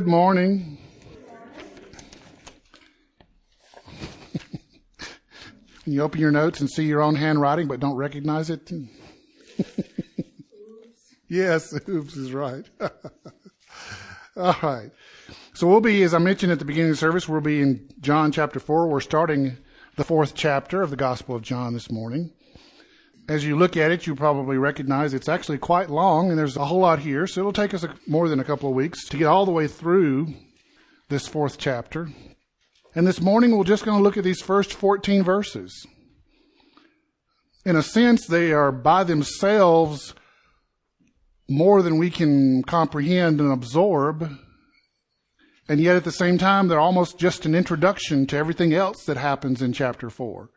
Good morning. you open your notes and see your own handwriting but don't recognize it? yes, oops is right. All right. So we'll be, as I mentioned at the beginning of the service, we'll be in John chapter 4. We're starting the fourth chapter of the Gospel of John this morning. As you look at it, you probably recognize it's actually quite long and there's a whole lot here. So it'll take us a, more than a couple of weeks to get all the way through this fourth chapter. And this morning we're just going to look at these first 14 verses. In a sense, they are by themselves more than we can comprehend and absorb. And yet at the same time, they're almost just an introduction to everything else that happens in chapter 4.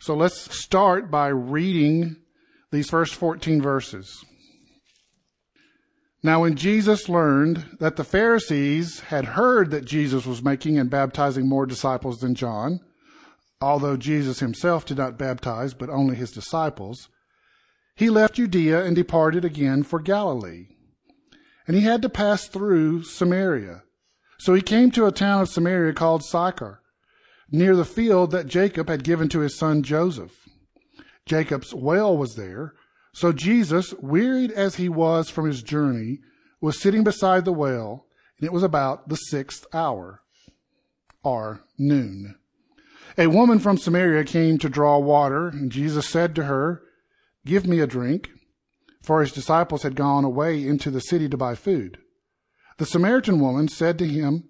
So let's start by reading these first 14 verses. Now, when Jesus learned that the Pharisees had heard that Jesus was making and baptizing more disciples than John, although Jesus himself did not baptize, but only his disciples, he left Judea and departed again for Galilee. And he had to pass through Samaria. So he came to a town of Samaria called Sychar near the field that Jacob had given to his son Joseph. Jacob's well was there, so Jesus, wearied as he was from his journey, was sitting beside the well, and it was about the sixth hour, or noon. A woman from Samaria came to draw water, and Jesus said to her, Give me a drink, for his disciples had gone away into the city to buy food. The Samaritan woman said to him,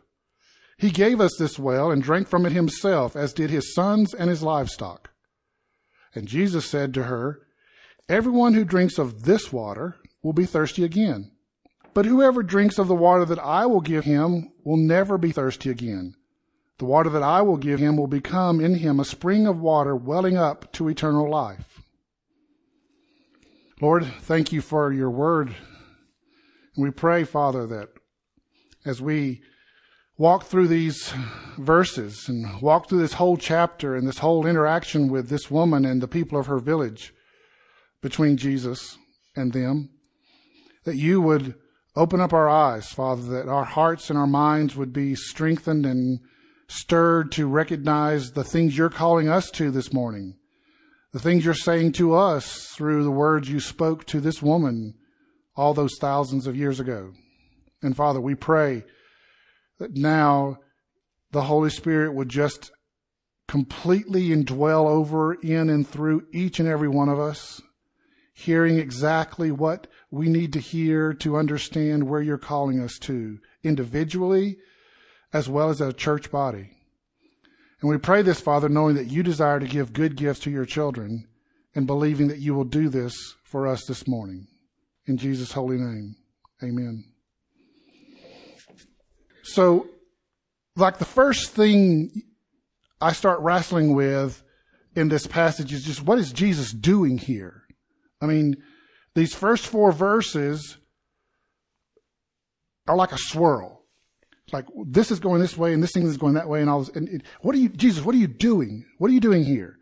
He gave us this well and drank from it himself, as did his sons and his livestock. And Jesus said to her, Everyone who drinks of this water will be thirsty again. But whoever drinks of the water that I will give him will never be thirsty again. The water that I will give him will become in him a spring of water welling up to eternal life. Lord, thank you for your word. And we pray, Father, that as we walk through these verses and walk through this whole chapter and this whole interaction with this woman and the people of her village between Jesus and them, that you would open up our eyes, Father, that our hearts and our minds would be strengthened and stirred to recognize the things you're calling us to this morning, the things you're saying to us through the words you spoke to this woman all those thousands of years ago. And Father, we pray that now the Holy Spirit would just completely indwell over in and through each and every one of us, hearing exactly what we need to hear to understand where you're calling us to individually as well as a church body. And we pray this, Father, knowing that you desire to give good gifts to your children and believing that you will do this for us this morning. In Jesus' holy name, amen. So, like the first thing I start wrestling with in this passage is just what is Jesus doing here? I mean, these first four verses are like a swirl. like this is going this way and this thing is going that way and all this. And it, what are you, Jesus, what are you doing? What are you doing here?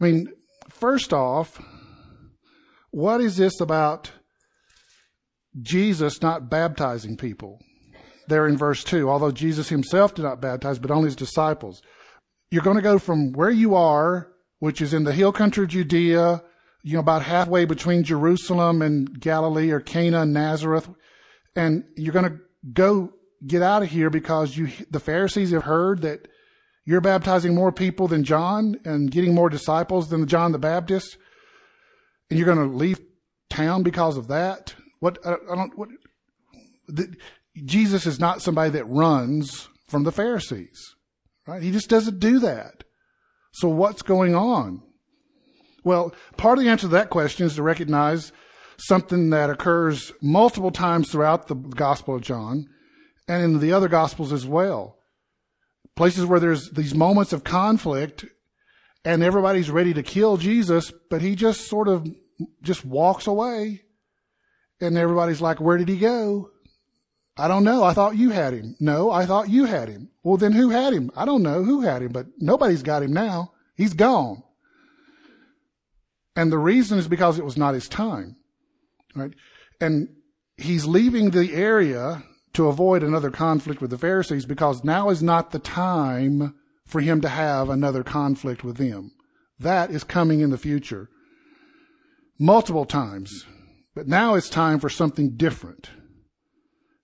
I mean, first off, what is this about Jesus not baptizing people? There in verse 2, although Jesus himself did not baptize, but only his disciples. You're going to go from where you are, which is in the hill country of Judea, you know, about halfway between Jerusalem and Galilee or Cana and Nazareth, and you're going to go get out of here because you, the Pharisees have heard that you're baptizing more people than John and getting more disciples than John the Baptist, and you're going to leave town because of that. What I, don't what the, Jesus is not somebody that runs from the Pharisees, right? He just doesn't do that. So what's going on? Well, part of the answer to that question is to recognize something that occurs multiple times throughout the Gospel of John and in the other Gospels as well. Places where there's these moments of conflict and everybody's ready to kill Jesus, but he just sort of just walks away and everybody's like, where did he go? I don't know. I thought you had him. No, I thought you had him. Well, then who had him? I don't know who had him, but nobody's got him now. He's gone. And the reason is because it was not his time. Right? And he's leaving the area to avoid another conflict with the Pharisees because now is not the time for him to have another conflict with them. That is coming in the future. Multiple times. But now it's time for something different.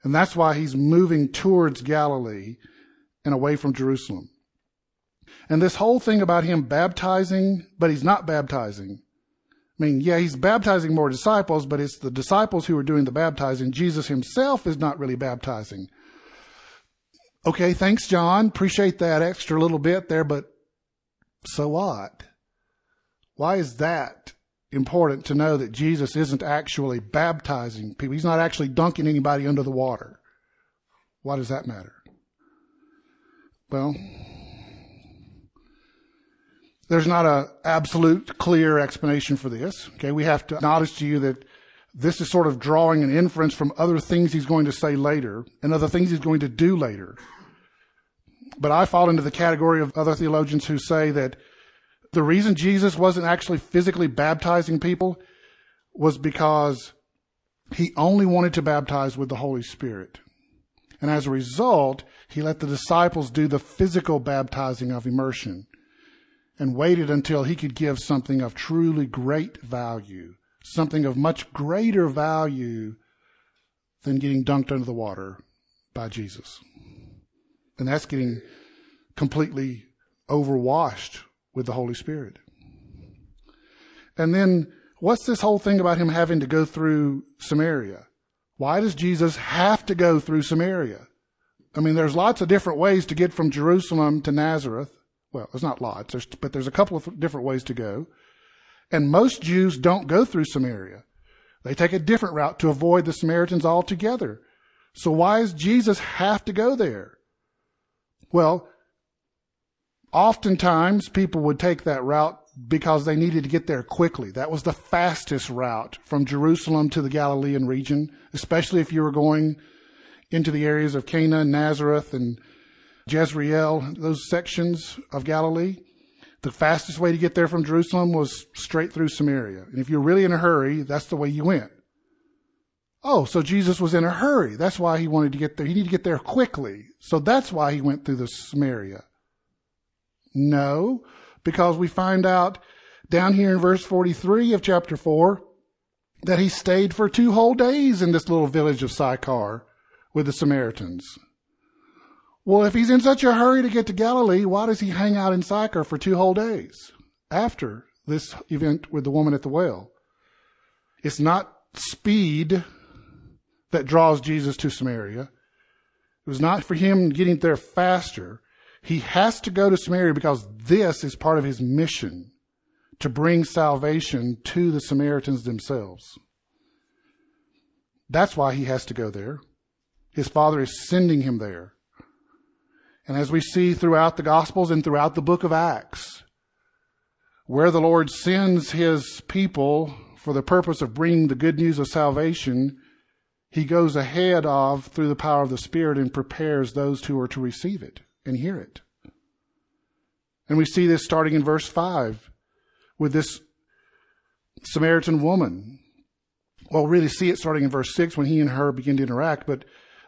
And that's why he's moving towards Galilee and away from Jerusalem. And this whole thing about him baptizing, but he's not baptizing. I mean, yeah, he's baptizing more disciples, but it's the disciples who are doing the baptizing. Jesus himself is not really baptizing. Okay, thanks, John. Appreciate that extra little bit there, but so what? Why is that important to know that Jesus isn't actually baptizing people? He's not actually dunking anybody under the water. Why does that matter? Well, there's not a absolute clear explanation for this. Okay, we have to acknowledge to you that this is sort of drawing an inference from other things he's going to say later and other things he's going to do later. But I fall into the category of other theologians who say that the reason Jesus wasn't actually physically baptizing people was because he only wanted to baptize with the Holy Spirit. And as a result, he let the disciples do the physical baptizing of immersion and waited until he could give something of truly great value, something of much greater value than getting dunked under the water by Jesus. And that's getting completely overwashed with the Holy Spirit. And then what's this whole thing about him having to go through Samaria? Why does Jesus have to go through Samaria? I mean, there's lots of different ways to get from Jerusalem to Nazareth. Well, there's not lots, there's, but there's a couple of different ways to go. And most Jews don't go through Samaria. They take a different route to avoid the Samaritans altogether. So why does Jesus have to go there? Well, oftentimes people would take that route because they needed to get there quickly. That was the fastest route from Jerusalem to the Galilean region, especially if you were going into the areas of Cana, Nazareth, and Jezreel, those sections of Galilee. The fastest way to get there from Jerusalem was straight through Samaria. And if you're really in a hurry, that's the way you went. Oh, so Jesus was in a hurry. That's why he wanted to get there. He needed to get there quickly. So that's why he went through the Samaria. No, because we find out down here in verse 43 of chapter 4 that he stayed for two whole days in this little village of Sychar with the Samaritans. Well, if he's in such a hurry to get to Galilee, why does he hang out in Sychar for two whole days after this event with the woman at the well? It's not speed that draws Jesus to Samaria. It was not for him getting there faster. He has to go to Samaria because this is part of his mission to bring salvation to the Samaritans themselves. That's why he has to go there. His father is sending him there. And as we see throughout the Gospels and throughout the book of Acts, where the Lord sends his people for the purpose of bringing the good news of salvation, he goes ahead of through the power of the Spirit and prepares those who are to receive it and hear it. And we see this starting in verse 5 with this Samaritan woman. Well, really see it starting in verse 6 when he and her begin to interact, but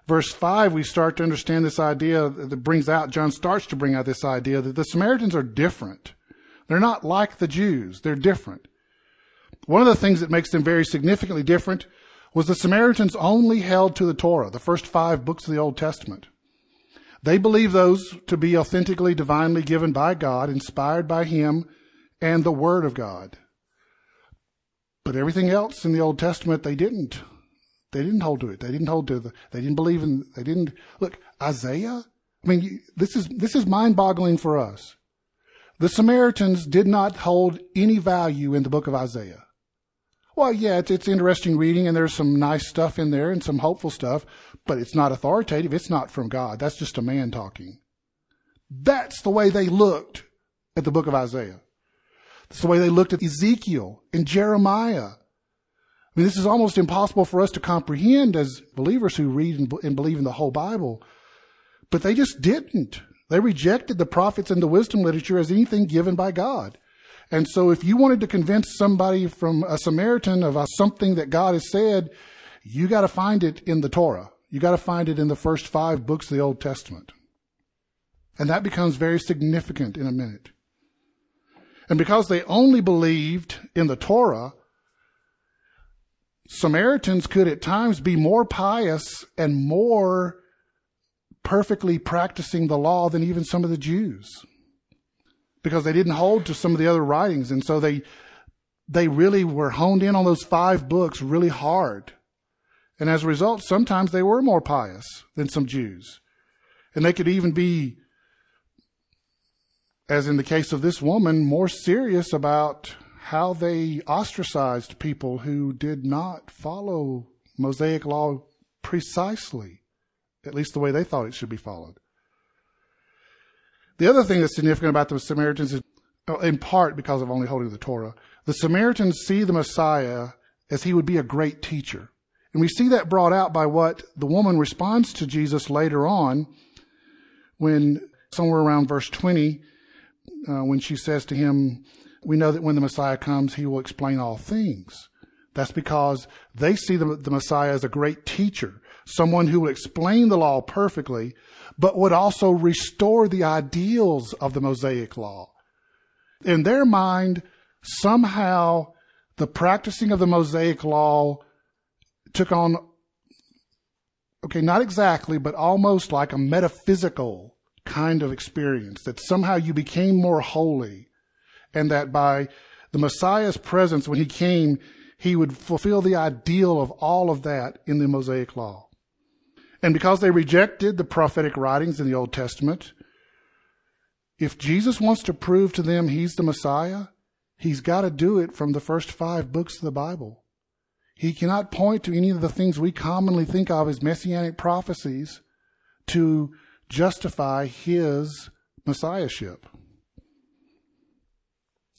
verse 5, we start to understand this idea that brings out, John starts to bring out this idea that the Samaritans are different. They're not like the Jews. They're different. One of the things that makes them very significantly different was the Samaritans only held to the Torah, the first five books of the Old Testament. They believe those to be authentically divinely given by God, inspired by Him, and the Word of God. But everything else in the Old Testament, they didn't. They didn't hold to it. They didn't hold to the, they didn't believe in, they didn't, look, Isaiah, I mean, this is, this is mind boggling for us. The Samaritans did not hold any value in the book of Isaiah. Well, yeah, it's, it's interesting reading and there's some nice stuff in there and some hopeful stuff, but it's not authoritative. It's not from God. That's just a man talking. That's the way they looked at the book of Isaiah. That's the way they looked at Ezekiel and Jeremiah. I mean, this is almost impossible for us to comprehend as believers who read and believe in the whole Bible. But they just didn't. They rejected the prophets and the wisdom literature as anything given by God. And so if you wanted to convince somebody from a Samaritan of something that God has said, you got to find it in the Torah. You got to find it in the first five books of the Old Testament. And that becomes very significant in a minute. And because they only believed in the Torah, Samaritans could at times be more pious and more perfectly practicing the law than even some of the Jews because they didn't hold to some of the other writings. And so they, they really were honed in on those five books really hard. And as a result, sometimes they were more pious than some Jews. And they could even be, as in the case of this woman, more serious about how they ostracized people who did not follow Mosaic law precisely at least the way they thought it should be followed. The other thing that's significant about the Samaritans is, in part because of only holding the Torah, the Samaritans see the Messiah as he would be a great teacher. And we see that brought out by what the woman responds to Jesus later on when somewhere around verse 20, uh, when she says to him, we know that when the Messiah comes, he will explain all things. That's because they see the, the Messiah as a great teacher someone who will explain the law perfectly, but would also restore the ideals of the Mosaic law. In their mind, somehow the practicing of the Mosaic law took on, okay, not exactly, but almost like a metaphysical kind of experience, that somehow you became more holy, and that by the Messiah's presence, when he came, he would fulfill the ideal of all of that in the Mosaic law. And because they rejected the prophetic writings in the Old Testament, if Jesus wants to prove to them he's the Messiah, he's got to do it from the first five books of the Bible. He cannot point to any of the things we commonly think of as messianic prophecies to justify his messiahship.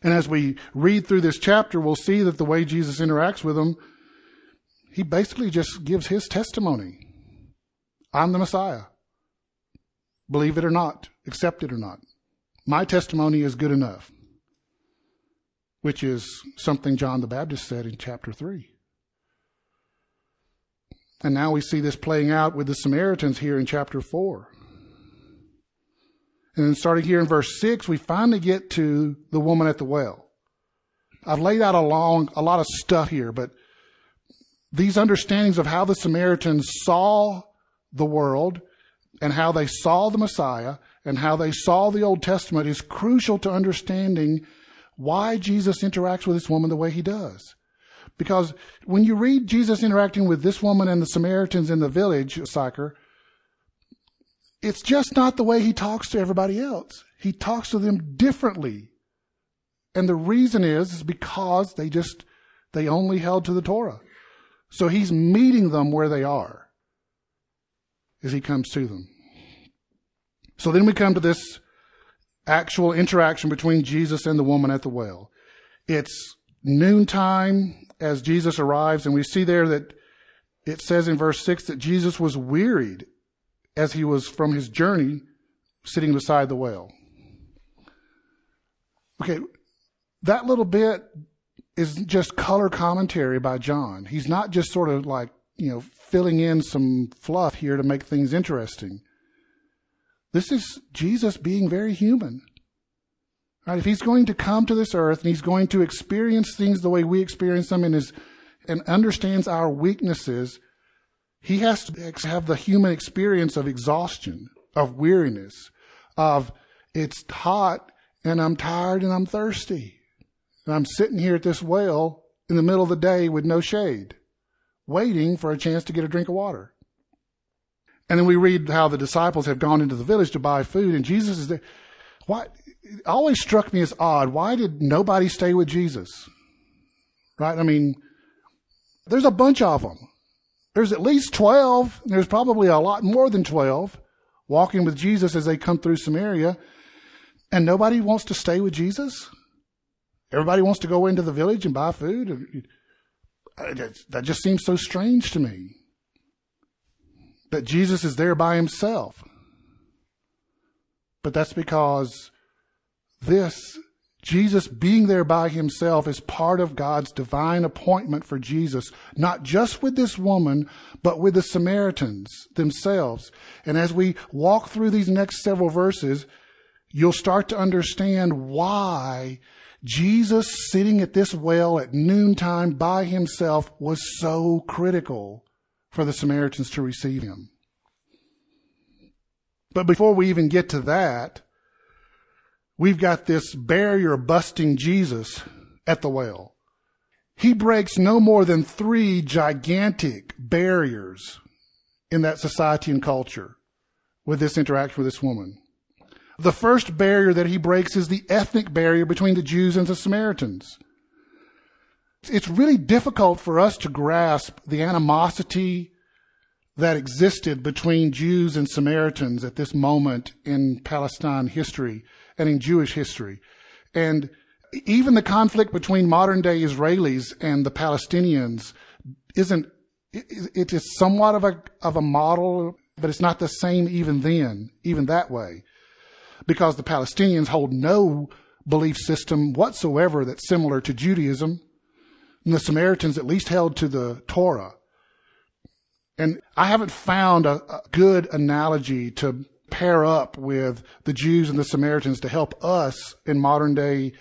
And as we read through this chapter, we'll see that the way Jesus interacts with them, he basically just gives his testimony. I'm the Messiah. Believe it or not, accept it or not. My testimony is good enough, which is something John the Baptist said in chapter 3. And now we see this playing out with the Samaritans here in chapter 4. And then starting here in verse 6, we finally get to the woman at the well. I've laid out a long, a lot of stuff here, but these understandings of how the Samaritans saw the world and how they saw the Messiah and how they saw the Old Testament is crucial to understanding why Jesus interacts with this woman the way he does. Because when you read Jesus interacting with this woman and the Samaritans in the village, Sychar, it's just not the way he talks to everybody else. He talks to them differently. And the reason is, is because they just, they only held to the Torah. So he's meeting them where they are as he comes to them. So then we come to this actual interaction between Jesus and the woman at the well. It's noontime as Jesus arrives, and we see there that it says in verse 6 that Jesus was wearied as he was from his journey sitting beside the well. Okay, that little bit is just color commentary by John. He's not just sort of like, you know, filling in some fluff here to make things interesting. This is Jesus being very human. Right? If he's going to come to this earth and he's going to experience things the way we experience them and is and understands our weaknesses, he has to have the human experience of exhaustion, of weariness, of it's hot and I'm tired and I'm thirsty. And I'm sitting here at this well in the middle of the day with no shade waiting for a chance to get a drink of water. And then we read how the disciples have gone into the village to buy food, and Jesus is there. Why? It always struck me as odd. Why did nobody stay with Jesus? Right? I mean, There's a bunch of them. There's at least 12. There's probably a lot more than 12 walking with Jesus as they come through Samaria. And nobody wants to stay with Jesus. Everybody wants to go into the village and buy food. That just seems so strange to me. That Jesus is there by himself. But that's because this Jesus being there by himself is part of God's divine appointment for Jesus, not just with this woman, but with the Samaritans themselves. And as we walk through these next several verses, you'll start to understand why Jesus sitting at this well at noontime by himself was so critical for the Samaritans to receive him. But before we even get to that, we've got this barrier busting Jesus at the well. He breaks no more than three gigantic barriers in that society and culture with this interaction with this woman. The first barrier that he breaks is the ethnic barrier between the Jews and the Samaritans. It's really difficult for us to grasp the animosity that existed between Jews and Samaritans at this moment in Palestine history and in Jewish history. And even the conflict between modern day Israelis and the Palestinians isn't, it is somewhat of a, of a model, but it's not the same even then, even that way. Because the Palestinians hold no belief system whatsoever that's similar to Judaism. And the Samaritans at least held to the Torah. And I haven't found a, a good analogy to pair up with the Jews and the Samaritans to help us in modern day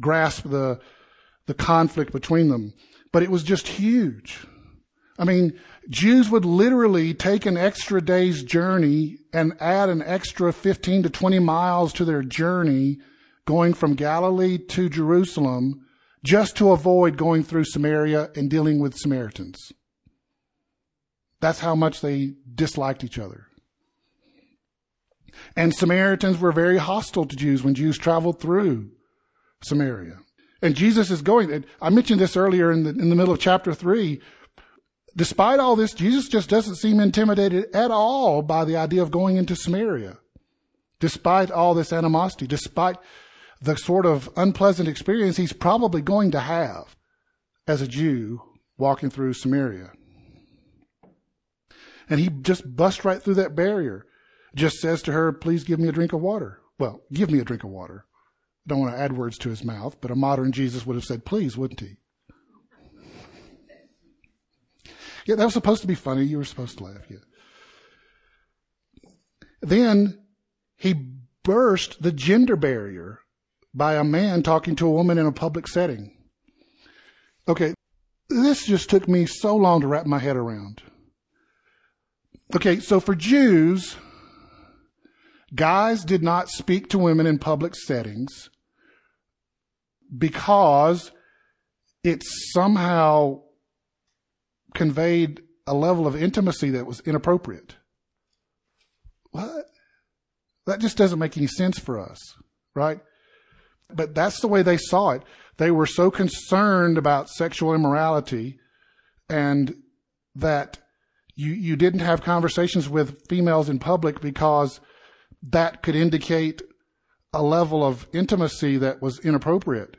grasp the, the conflict between them. But it was just huge. I mean, Jews would literally take an extra day's journey and add an extra 15 to 20 miles to their journey going from Galilee to Jerusalem just to avoid going through Samaria and dealing with Samaritans. That's how much they disliked each other. And Samaritans were very hostile to Jews when Jews traveled through Samaria. And Jesus is going, I mentioned this earlier in the, in the middle of chapter three. Despite all this, Jesus just doesn't seem intimidated at all by the idea of going into Samaria. Despite all this animosity, despite the sort of unpleasant experience he's probably going to have as a Jew walking through Samaria. And he just busts right through that barrier just says to her, please give me a drink of water. Well, give me a drink of water. I Don't want to add words to his mouth, but a modern Jesus would have said, please, wouldn't he? Yeah, that was supposed to be funny. You were supposed to laugh. Yeah. Then he burst the gender barrier by a man talking to a woman in a public setting. Okay, this just took me so long to wrap my head around. Okay, so for Jews, Guys did not speak to women in public settings because it somehow conveyed a level of intimacy that was inappropriate. What? That just doesn't make any sense for us, right? But that's the way they saw it. They were so concerned about sexual immorality and that you, you didn't have conversations with females in public because that could indicate a level of intimacy that was inappropriate.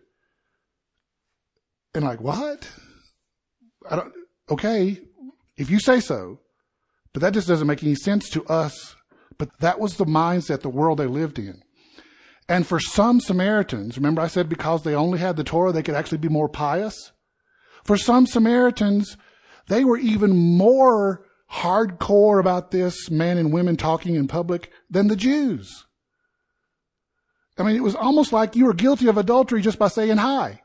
And like, what? I don't, okay, if you say so, but that just doesn't make any sense to us. But that was the mindset, the world they lived in. And for some Samaritans, remember I said because they only had the Torah, they could actually be more pious? For some Samaritans, they were even more hardcore about this, men and women talking in public, than the Jews. I mean, it was almost like you were guilty of adultery just by saying hi.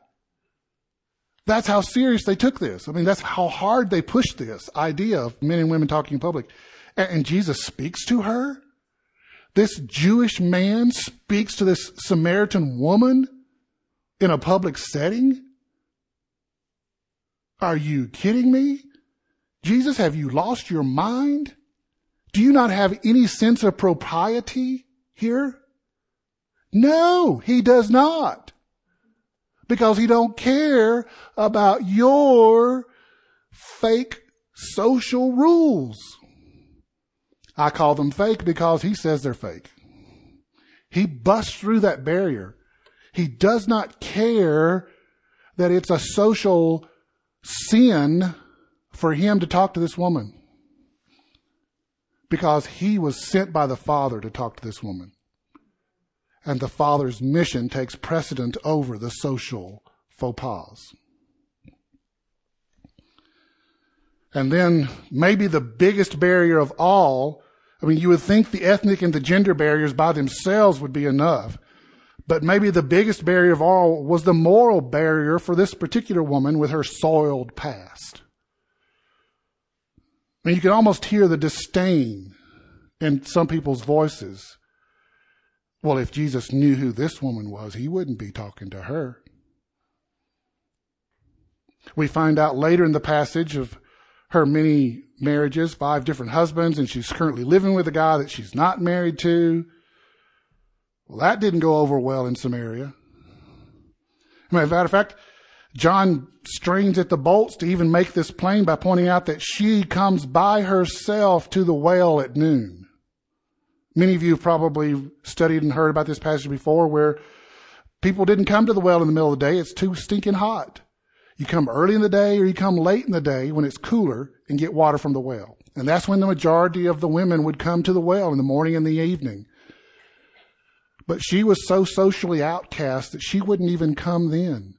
That's how serious they took this. I mean, that's how hard they pushed this idea of men and women talking in public. And, and Jesus speaks to her. This Jewish man speaks to this Samaritan woman in a public setting. Are you kidding me? Jesus, have you lost your mind? Do you not have any sense of propriety here? No, he does not. Because he don't care about your fake social rules. I call them fake because he says they're fake. He busts through that barrier. He does not care that it's a social sin for him to talk to this woman because he was sent by the Father to talk to this woman. And the Father's mission takes precedent over the social faux pas. And then maybe the biggest barrier of all, I mean, you would think the ethnic and the gender barriers by themselves would be enough. But maybe the biggest barrier of all was the moral barrier for this particular woman with her soiled past. Mean, you can almost hear the disdain in some people's voices. Well, if Jesus knew who this woman was, he wouldn't be talking to her. We find out later in the passage of her many marriages, five different husbands, and she's currently living with a guy that she's not married to. Well, that didn't go over well in Samaria. As a matter of fact, John strains at the bolts to even make this plain by pointing out that she comes by herself to the well at noon. Many of you have probably studied and heard about this passage before where people didn't come to the well in the middle of the day. It's too stinking hot. You come early in the day or you come late in the day when it's cooler and get water from the well. And that's when the majority of the women would come to the well in the morning and the evening. But she was so socially outcast that she wouldn't even come then.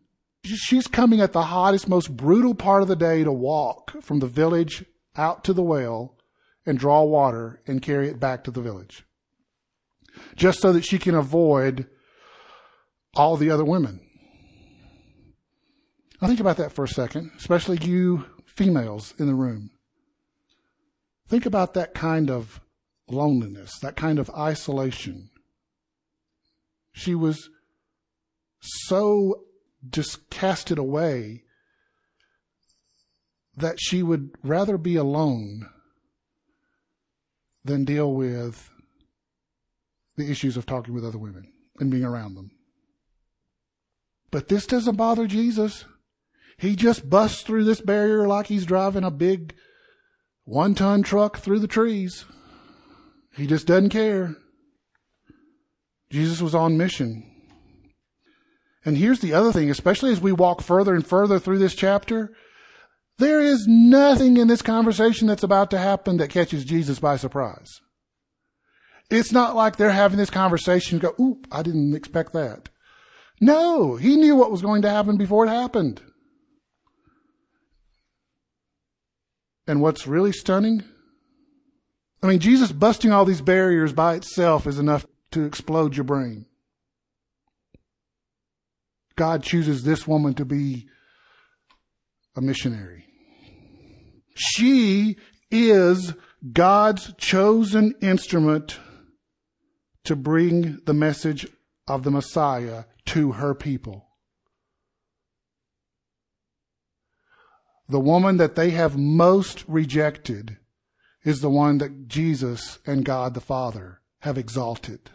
She's coming at the hottest, most brutal part of the day to walk from the village out to the well and draw water and carry it back to the village. Just so that she can avoid all the other women. Now think about that for a second, especially you females in the room. Think about that kind of loneliness, that kind of isolation. She was so just cast it away that she would rather be alone than deal with the issues of talking with other women and being around them. But this doesn't bother Jesus. He just busts through this barrier like he's driving a big one ton truck through the trees. He just doesn't care. Jesus was on mission. And here's the other thing, especially as we walk further and further through this chapter, there is nothing in this conversation that's about to happen that catches Jesus by surprise. It's not like they're having this conversation and go, oop, I didn't expect that. No, he knew what was going to happen before it happened. And what's really stunning? I mean, Jesus busting all these barriers by itself is enough to explode your brain. God chooses this woman to be a missionary. She is God's chosen instrument to bring the message of the Messiah to her people. The woman that they have most rejected is the one that Jesus and God the Father have exalted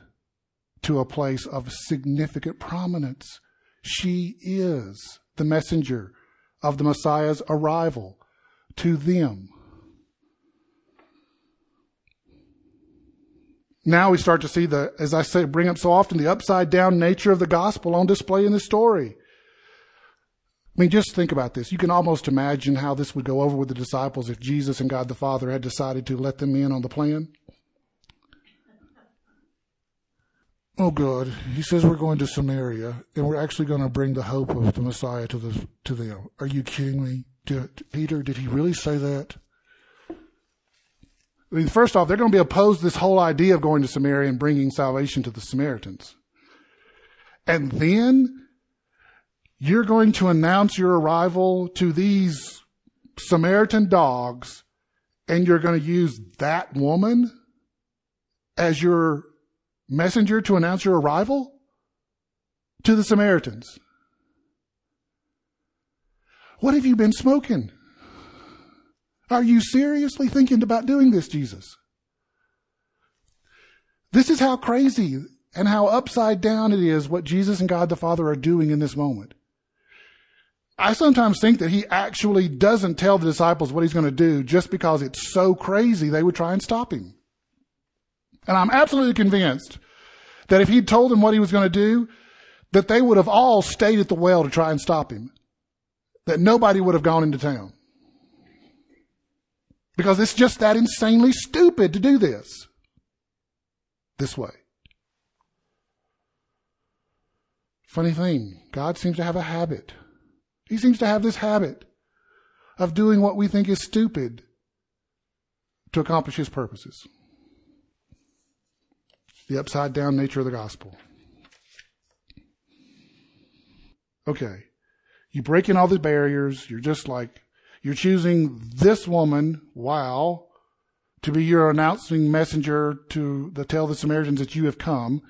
to a place of significant prominence. She is the messenger of the Messiah's arrival to them. Now we start to see the, as I say, bring up so often, the upside down nature of the gospel on display in this story. I mean, just think about this. You can almost imagine how this would go over with the disciples if Jesus and God the Father had decided to let them in on the plan. Oh, good. He says we're going to Samaria, and we're actually going to bring the hope of the Messiah to the to them. Are you kidding me, did, Peter? Did he really say that? I mean, first off, they're going to be opposed to this whole idea of going to Samaria and bringing salvation to the Samaritans. And then you're going to announce your arrival to these Samaritan dogs, and you're going to use that woman as your messenger to announce your arrival to the Samaritans. What have you been smoking? Are you seriously thinking about doing this, Jesus? This is how crazy and how upside down it is what Jesus and God the Father are doing in this moment. I sometimes think that he actually doesn't tell the disciples what he's going to do just because it's so crazy they would try and stop him. And I'm absolutely convinced that if he'd told them what he was going to do, that they would have all stayed at the well to try and stop him. That nobody would have gone into town. Because it's just that insanely stupid to do this. This way. Funny thing, God seems to have a habit. He seems to have this habit of doing what we think is stupid to accomplish his purposes. The upside down nature of the gospel. Okay. You break in all the barriers. You're just like, you're choosing this woman, wow, to be your announcing messenger to the, tell the Samaritans that you have come.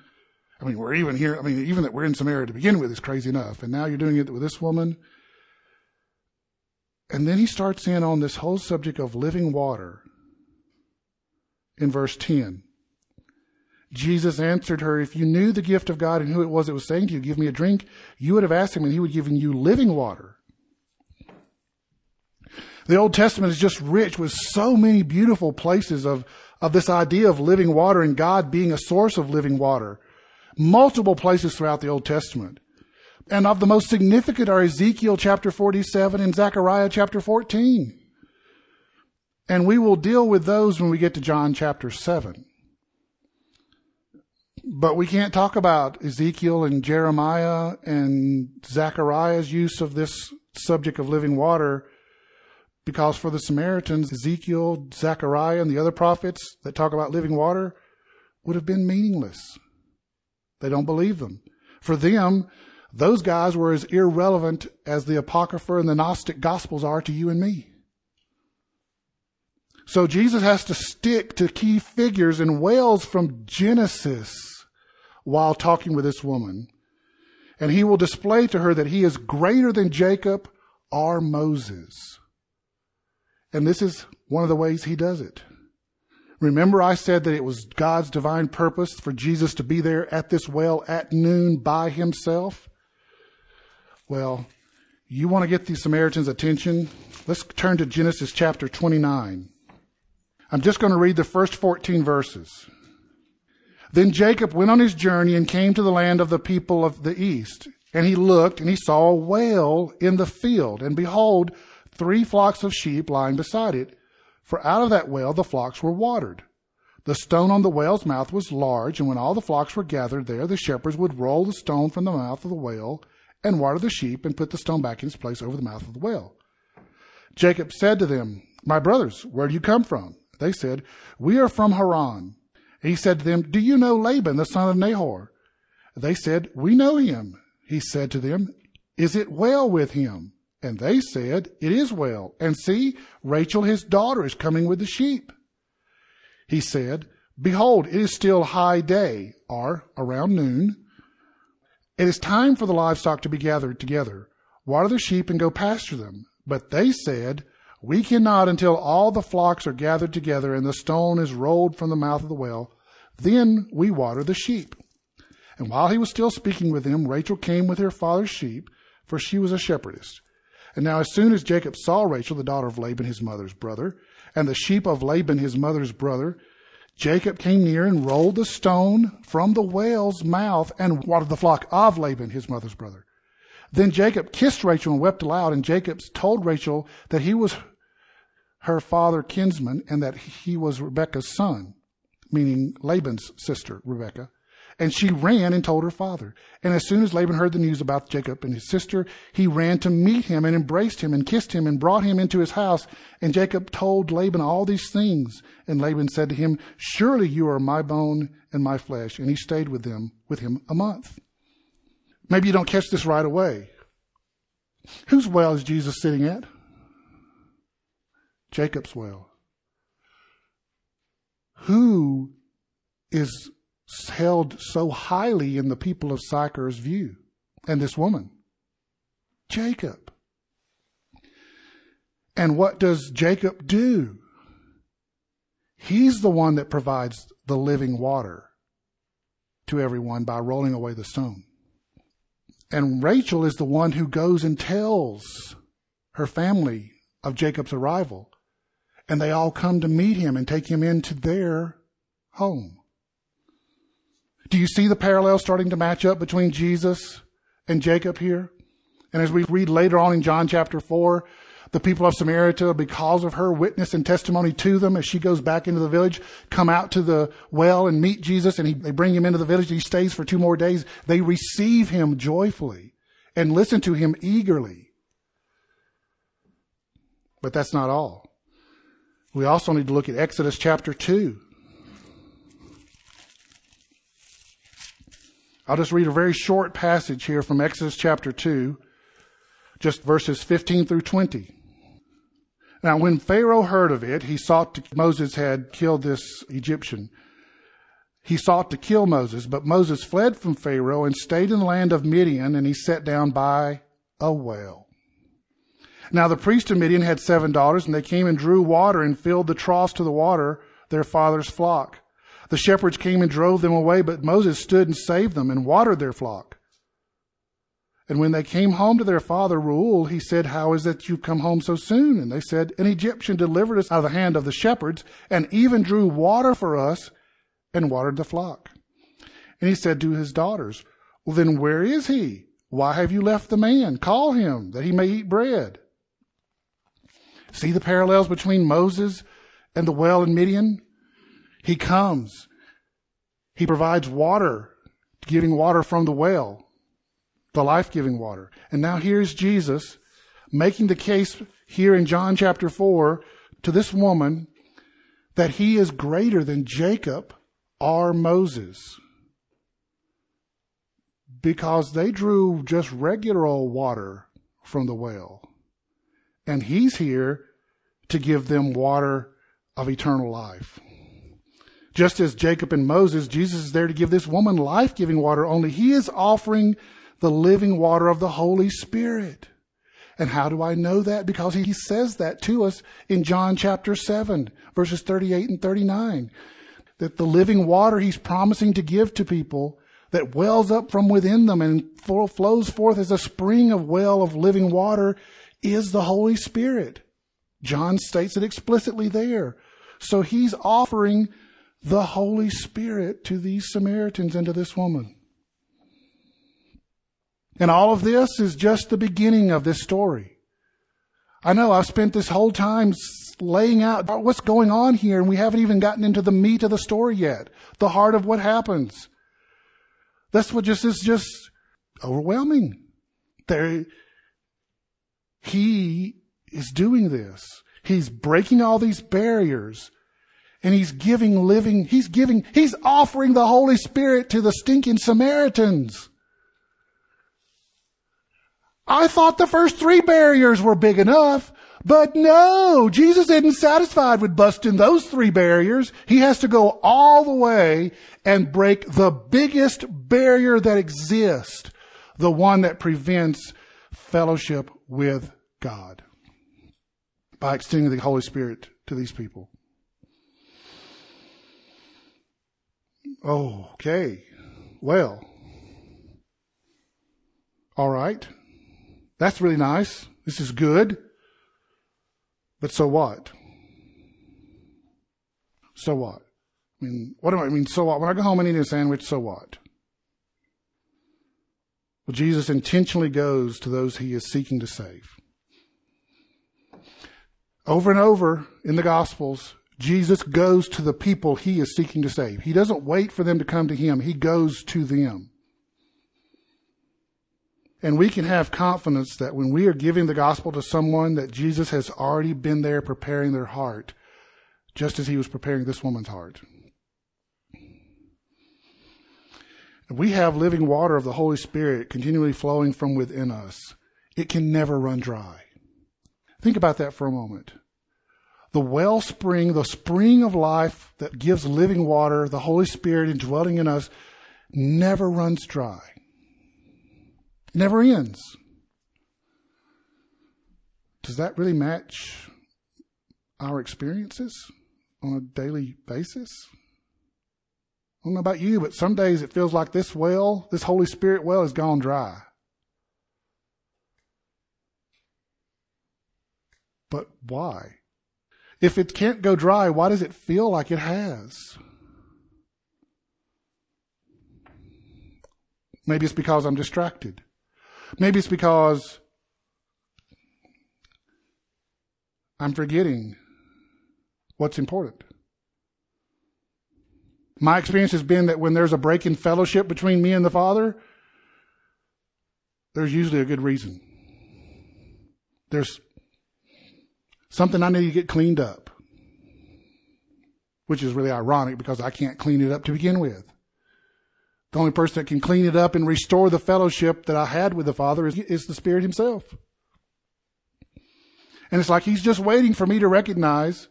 I mean, we're even here. I mean, even that we're in Samaria to begin with is crazy enough. And now you're doing it with this woman. And then he starts in on this whole subject of living water in verse 10. Jesus answered her, If you knew the gift of God and who it was that was saying to you, Give me a drink, you would have asked him and he would have given you living water. The Old Testament is just rich with so many beautiful places of, of this idea of living water and God being a source of living water. Multiple places throughout the Old Testament. And of the most significant are Ezekiel chapter 47 and Zechariah chapter 14. And we will deal with those when we get to John chapter 7. But we can't talk about Ezekiel and Jeremiah and Zechariah's use of this subject of living water because for the Samaritans, Ezekiel, Zechariah, and the other prophets that talk about living water would have been meaningless. They don't believe them. For them, those guys were as irrelevant as the Apocrypha and the Gnostic Gospels are to you and me. So Jesus has to stick to key figures and whales from Genesis while talking with this woman. And he will display to her that he is greater than Jacob or Moses. And this is one of the ways he does it. Remember, I said that it was God's divine purpose for Jesus to be there at this well at noon by himself? Well, you want to get the Samaritan's attention? Let's turn to Genesis chapter 29. I'm just going to read the first 14 verses. Then Jacob went on his journey and came to the land of the people of the east. And he looked and he saw a well in the field. And behold, three flocks of sheep lying beside it, for out of that well the flocks were watered. The stone on the well's mouth was large, and when all the flocks were gathered there, the shepherds would roll the stone from the mouth of the well and water the sheep and put the stone back in its place over the mouth of the well. Jacob said to them, My brothers, where do you come from? They said, We are from Haran. He said to them, Do you know Laban, the son of Nahor? They said, We know him. He said to them, Is it well with him? And they said, It is well. And see, Rachel his daughter is coming with the sheep. He said, Behold, it is still high day, or around noon. It is time for the livestock to be gathered together. Water the sheep and go pasture them. But they said, We cannot until all the flocks are gathered together and the stone is rolled from the mouth of the well. Then we water the sheep. And while he was still speaking with them, Rachel came with her father's sheep, for she was a shepherdess. And now, as soon as Jacob saw Rachel, the daughter of Laban, his mother's brother, and the sheep of Laban, his mother's brother, Jacob came near and rolled the stone from the whale's mouth and watered the flock of Laban, his mother's brother. Then Jacob kissed Rachel and wept aloud, and Jacob told Rachel that he was her father kinsman and that he was Rebekah's son, meaning Laban's sister, Rebekah. And she ran and told her father. And as soon as Laban heard the news about Jacob and his sister, he ran to meet him and embraced him and kissed him and brought him into his house. And Jacob told Laban all these things. And Laban said to him, Surely you are my bone and my flesh. And he stayed with them, with him a month. Maybe you don't catch this right away. Whose well is Jesus sitting at? Jacob's well. Who is held so highly in the people of Sychar's view and this woman? Jacob. And what does Jacob do? He's the one that provides the living water to everyone by rolling away the stone. And Rachel is the one who goes and tells her family of Jacob's arrival. And they all come to meet him and take him into their home. Do you see the parallel starting to match up between Jesus and Jacob here? And as we read later on in John chapter 4, the people of Samaria, because of her witness and testimony to them as she goes back into the village, come out to the well and meet Jesus and he, they bring him into the village. He stays for two more days. They receive him joyfully and listen to him eagerly. But that's not all. We also need to look at Exodus chapter 2. I'll just read a very short passage here from Exodus chapter 2, just verses 15 through 20. Now, when Pharaoh heard of it, he sought to, Moses had killed this Egyptian. He sought to kill Moses, but Moses fled from Pharaoh and stayed in the land of Midian, and he sat down by a well. Now the priest of Midian had seven daughters, and they came and drew water and filled the troughs to the water, their father's flock. The shepherds came and drove them away, but Moses stood and saved them and watered their flock. And when they came home to their father Reuel, he said, How is it you've come home so soon? And they said, An Egyptian delivered us out of the hand of the shepherds, and even drew water for us and watered the flock. And he said to his daughters, Well, then where is he? Why have you left the man? Call him, that he may eat bread. See the parallels between Moses and the well in Midian? He comes. He provides water, giving water from the well the life giving water. And now here's Jesus making the case here in John chapter 4 to this woman that he is greater than Jacob or Moses. Because they drew just regular old water from the well. And he's here to give them water of eternal life. Just as Jacob and Moses, Jesus is there to give this woman life giving water, only he is offering the living water of the Holy Spirit. And how do I know that? Because he says that to us in John chapter 7, verses 38 and 39. That the living water he's promising to give to people that wells up from within them and flows forth as a spring of well of living water is the Holy Spirit. John states it explicitly there. So he's offering the Holy Spirit to these Samaritans and to this woman. And all of this is just the beginning of this story. I know I've spent this whole time laying out what's going on here, and we haven't even gotten into the meat of the story yet, the heart of what happens. That's what just is just overwhelming. There, he is doing this. He's breaking all these barriers and he's giving living, he's giving, he's offering the Holy Spirit to the stinking Samaritans. I thought the first three barriers were big enough. But no, Jesus isn't satisfied with busting those three barriers. He has to go all the way and break the biggest barrier that exists, the one that prevents fellowship with God by extending the Holy Spirit to these people. Okay. Well. All right. That's really nice. This is good. But so what? So what? I mean, what do I mean? So what? When I go home and eat a sandwich, so what? Well, Jesus intentionally goes to those he is seeking to save. Over and over in the Gospels, Jesus goes to the people he is seeking to save. He doesn't wait for them to come to him. He goes to them. And we can have confidence that when we are giving the gospel to someone that Jesus has already been there preparing their heart, just as he was preparing this woman's heart. We have living water of the Holy Spirit continually flowing from within us. It can never run dry. Think about that for a moment. The wellspring, the spring of life that gives living water, the Holy Spirit indwelling in us, never runs dry It never ends. Does that really match our experiences on a daily basis? I don't know about you, but some days it feels like this well, this Holy Spirit well, has gone dry. But why? If it can't go dry, why does it feel like it has? Maybe it's because I'm distracted. Maybe it's because I'm forgetting what's important. My experience has been that when there's a break in fellowship between me and the Father, there's usually a good reason. There's something I need to get cleaned up, which is really ironic because I can't clean it up to begin with. The only person that can clean it up and restore the fellowship that I had with the Father is, is the Spirit Himself. And it's like He's just waiting for me to recognize,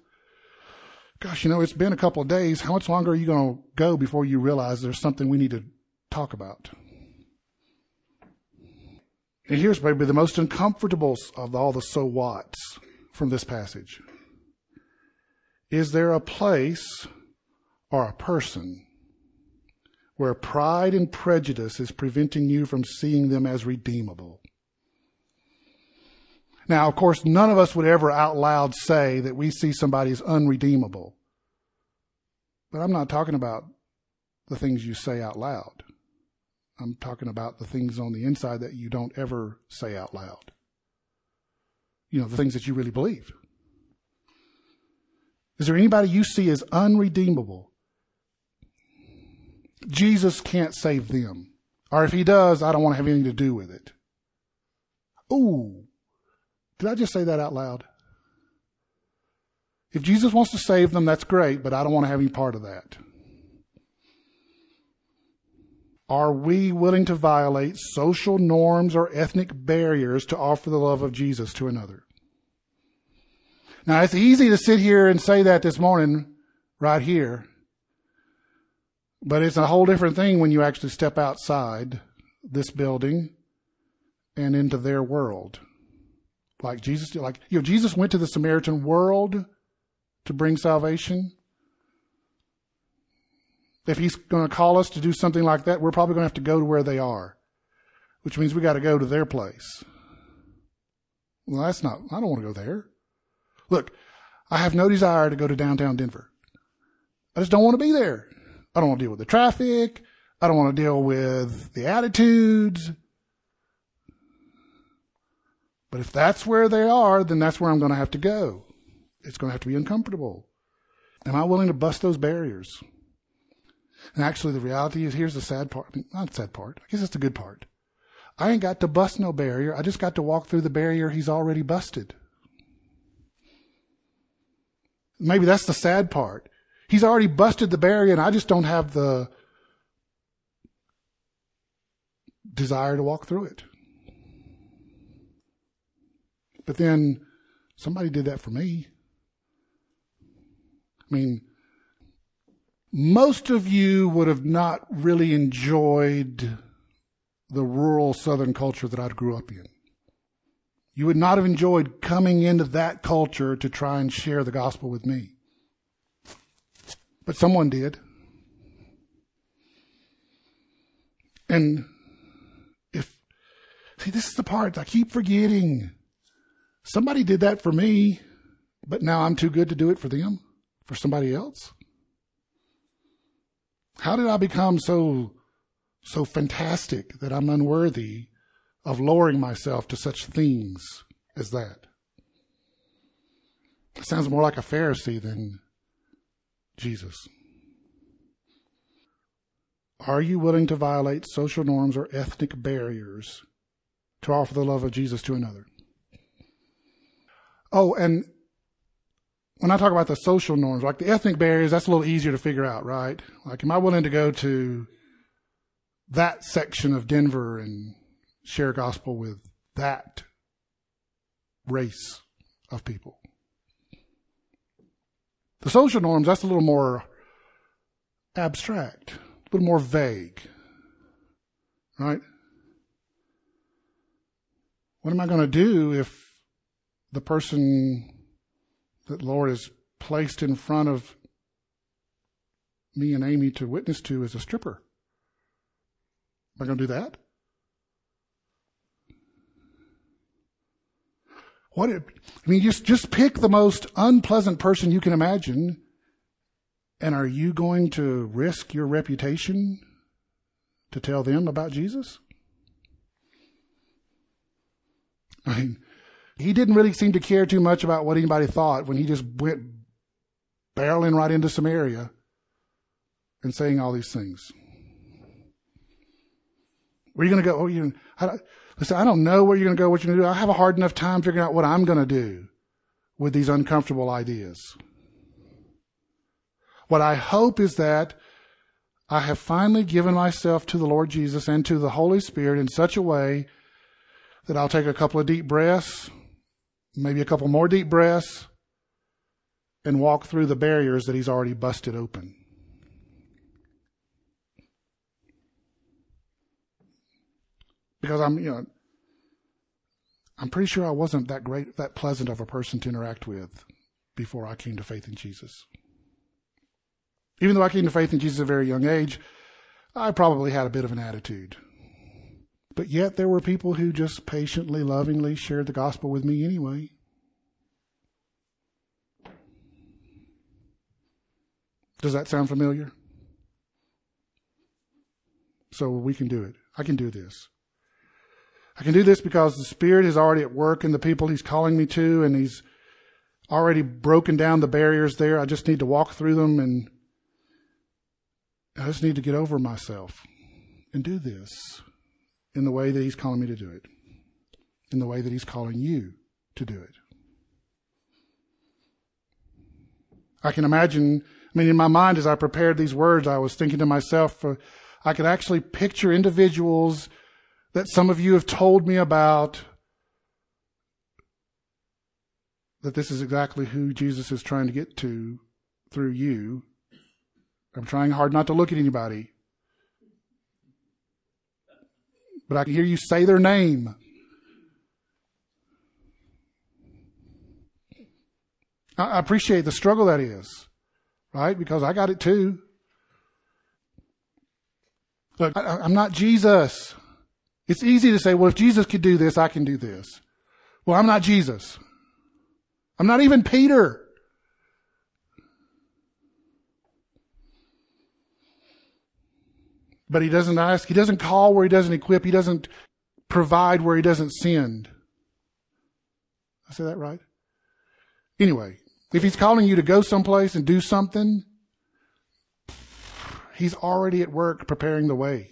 gosh, you know, it's been a couple of days. How much longer are you going to go before you realize there's something we need to talk about? And here's maybe the most uncomfortable of all the so whats from this passage. Is there a place or a person where pride and prejudice is preventing you from seeing them as redeemable. Now, of course, none of us would ever out loud say that we see somebody as unredeemable. But I'm not talking about the things you say out loud. I'm talking about the things on the inside that you don't ever say out loud. You know, the things that you really believe. Is there anybody you see as unredeemable Jesus can't save them. Or if he does, I don't want to have anything to do with it. Ooh. Did I just say that out loud? If Jesus wants to save them, that's great, but I don't want to have any part of that. Are we willing to violate social norms or ethnic barriers to offer the love of Jesus to another? Now, it's easy to sit here and say that this morning, right here. But it's a whole different thing when you actually step outside this building and into their world. Like Jesus, like, you know, Jesus went to the Samaritan world to bring salvation. If he's going to call us to do something like that, we're probably going to have to go to where they are, which means we got to go to their place. Well, that's not, I don't want to go there. Look, I have no desire to go to downtown Denver. I just don't want to be there. I don't want to deal with the traffic. I don't want to deal with the attitudes. But if that's where they are, then that's where I'm going to have to go. It's going to have to be uncomfortable. Am I willing to bust those barriers? And actually, the reality is here's the sad part. I mean, not the sad part. I guess it's the good part. I ain't got to bust no barrier. I just got to walk through the barrier he's already busted. Maybe that's the sad part. He's already busted the barrier, and I just don't have the desire to walk through it. But then somebody did that for me. I mean, most of you would have not really enjoyed the rural southern culture that I grew up in. You would not have enjoyed coming into that culture to try and share the gospel with me. But someone did. And if, see, this is the part I keep forgetting. Somebody did that for me, but now I'm too good to do it for them, for somebody else. How did I become so, so fantastic that I'm unworthy of lowering myself to such things as that? It sounds more like a Pharisee than Jesus. Are you willing to violate social norms or ethnic barriers to offer the love of Jesus to another? Oh, and when I talk about the social norms, like the ethnic barriers, that's a little easier to figure out, right? Like, am I willing to go to that section of Denver and share gospel with that race of people? The social norms, that's a little more abstract, a little more vague. Right? What am I going to do if the person that Lord has placed in front of me and Amy to witness to is a stripper? Am I going to do that? What, I mean, just, just pick the most unpleasant person you can imagine. And are you going to risk your reputation to tell them about Jesus? I mean, he didn't really seem to care too much about what anybody thought when he just went barreling right into Samaria and saying all these things. Where are you going to go? Oh, you, listen, I don't know where you're going to go, what you're going to do. I have a hard enough time figuring out what I'm going to do with these uncomfortable ideas. What I hope is that I have finally given myself to the Lord Jesus and to the Holy Spirit in such a way that I'll take a couple of deep breaths, maybe a couple more deep breaths, and walk through the barriers that He's already busted open. because I'm, you know, I'm pretty sure I wasn't that great, that pleasant of a person to interact with before I came to faith in Jesus. Even though I came to faith in Jesus at a very young age, I probably had a bit of an attitude. But yet there were people who just patiently, lovingly shared the gospel with me anyway. Does that sound familiar? So we can do it. I can do this. I can do this because the Spirit is already at work in the people He's calling me to, and He's already broken down the barriers there. I just need to walk through them, and I just need to get over myself and do this in the way that He's calling me to do it, in the way that He's calling you to do it. I can imagine, I mean, in my mind, as I prepared these words, I was thinking to myself, uh, I could actually picture individuals that some of you have told me about that this is exactly who Jesus is trying to get to through you. I'm trying hard not to look at anybody. But I can hear you say their name. I appreciate the struggle that is, right? Because I got it too. Look, I, am not Jesus. It's easy to say, well, if Jesus could do this, I can do this. Well, I'm not Jesus. I'm not even Peter. But he doesn't ask, he doesn't call where he doesn't equip, he doesn't provide where he doesn't send. I say that right? Anyway, if he's calling you to go someplace and do something, he's already at work preparing the way.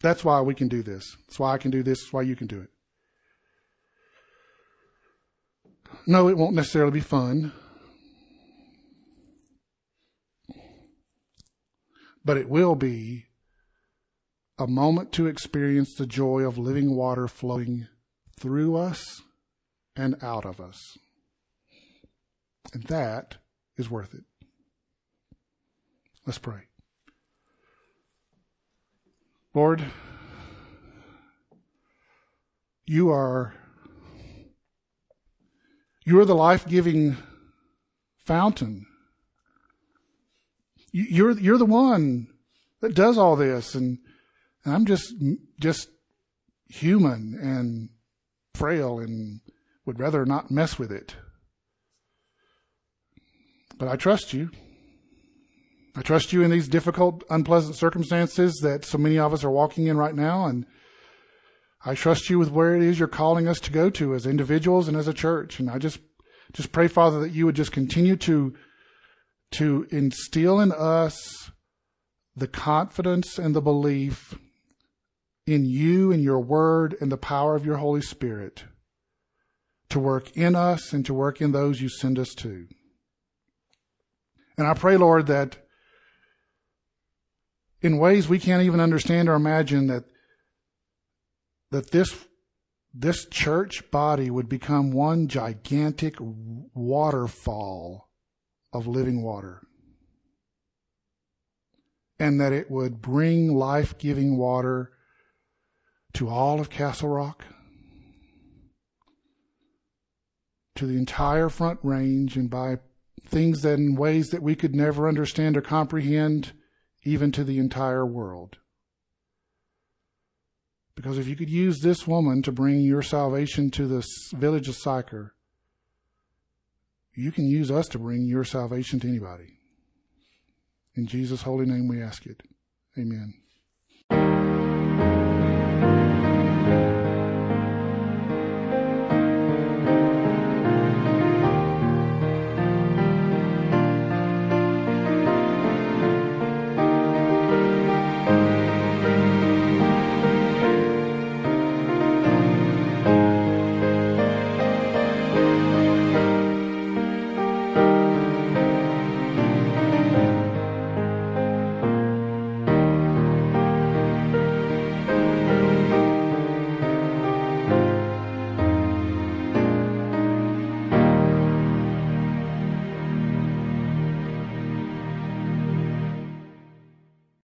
That's why we can do this. That's why I can do this. That's why you can do it. No, it won't necessarily be fun. But it will be a moment to experience the joy of living water flowing through us and out of us. And that is worth it. Let's pray. Lord, you are you are the life-giving fountain. You're you're the one that does all this, and, and I'm just just human and frail, and would rather not mess with it. But I trust you. I trust you in these difficult, unpleasant circumstances that so many of us are walking in right now. And I trust you with where it is you're calling us to go to as individuals and as a church. And I just, just pray, Father, that you would just continue to, to instill in us the confidence and the belief in you and your word and the power of your Holy Spirit to work in us and to work in those you send us to. And I pray, Lord, that in ways we can't even understand or imagine that that this this church body would become one gigantic waterfall of living water. And that it would bring life giving water to all of Castle Rock, to the entire Front Range, and by things that in ways that we could never understand or comprehend even to the entire world. Because if you could use this woman to bring your salvation to the village of Sychar, you can use us to bring your salvation to anybody. In Jesus' holy name we ask it. Amen.